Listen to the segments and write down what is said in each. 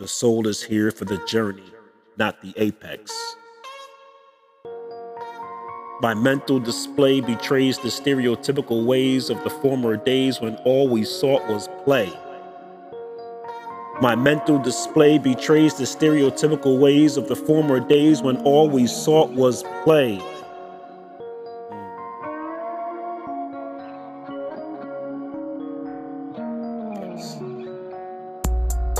The soul is here for the journey, not the apex. My mental display betrays the stereotypical ways of the former days when all we sought was play. My mental display betrays the stereotypical ways of the former days when all we sought was play.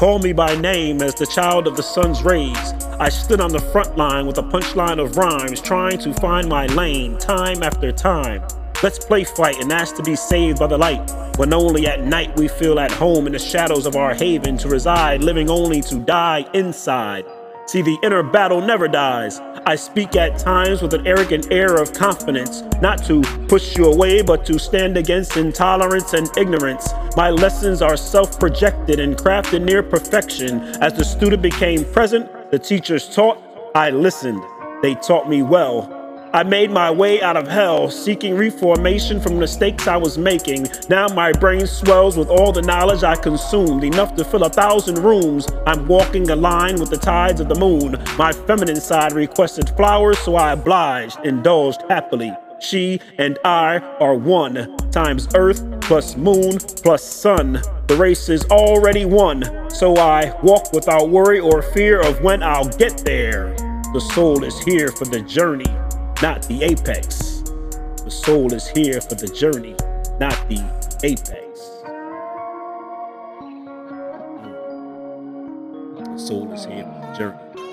Call me by name as the child of the sun's rays. I stood on the front line with a punchline of rhymes, trying to find my lane time after time. Let's play fight and ask to be saved by the light. When only at night we feel at home in the shadows of our haven to reside, living only to die inside. See, the inner battle never dies. I speak at times with an arrogant air of confidence, not to push you away, but to stand against intolerance and ignorance. My lessons are self projected and crafted near perfection. As the student became present, the teachers taught, I listened. They taught me well. I made my way out of hell, seeking reformation from mistakes I was making. Now my brain swells with all the knowledge I consumed, enough to fill a thousand rooms. I'm walking a line with the tides of the moon. My feminine side requested flowers, so I obliged, indulged happily. She and I are one, times earth plus moon plus sun. The race is already won, so I walk without worry or fear of when I'll get there. The soul is here for the journey not the apex. The soul is here for the journey, not the apex. The soul is here for the journey.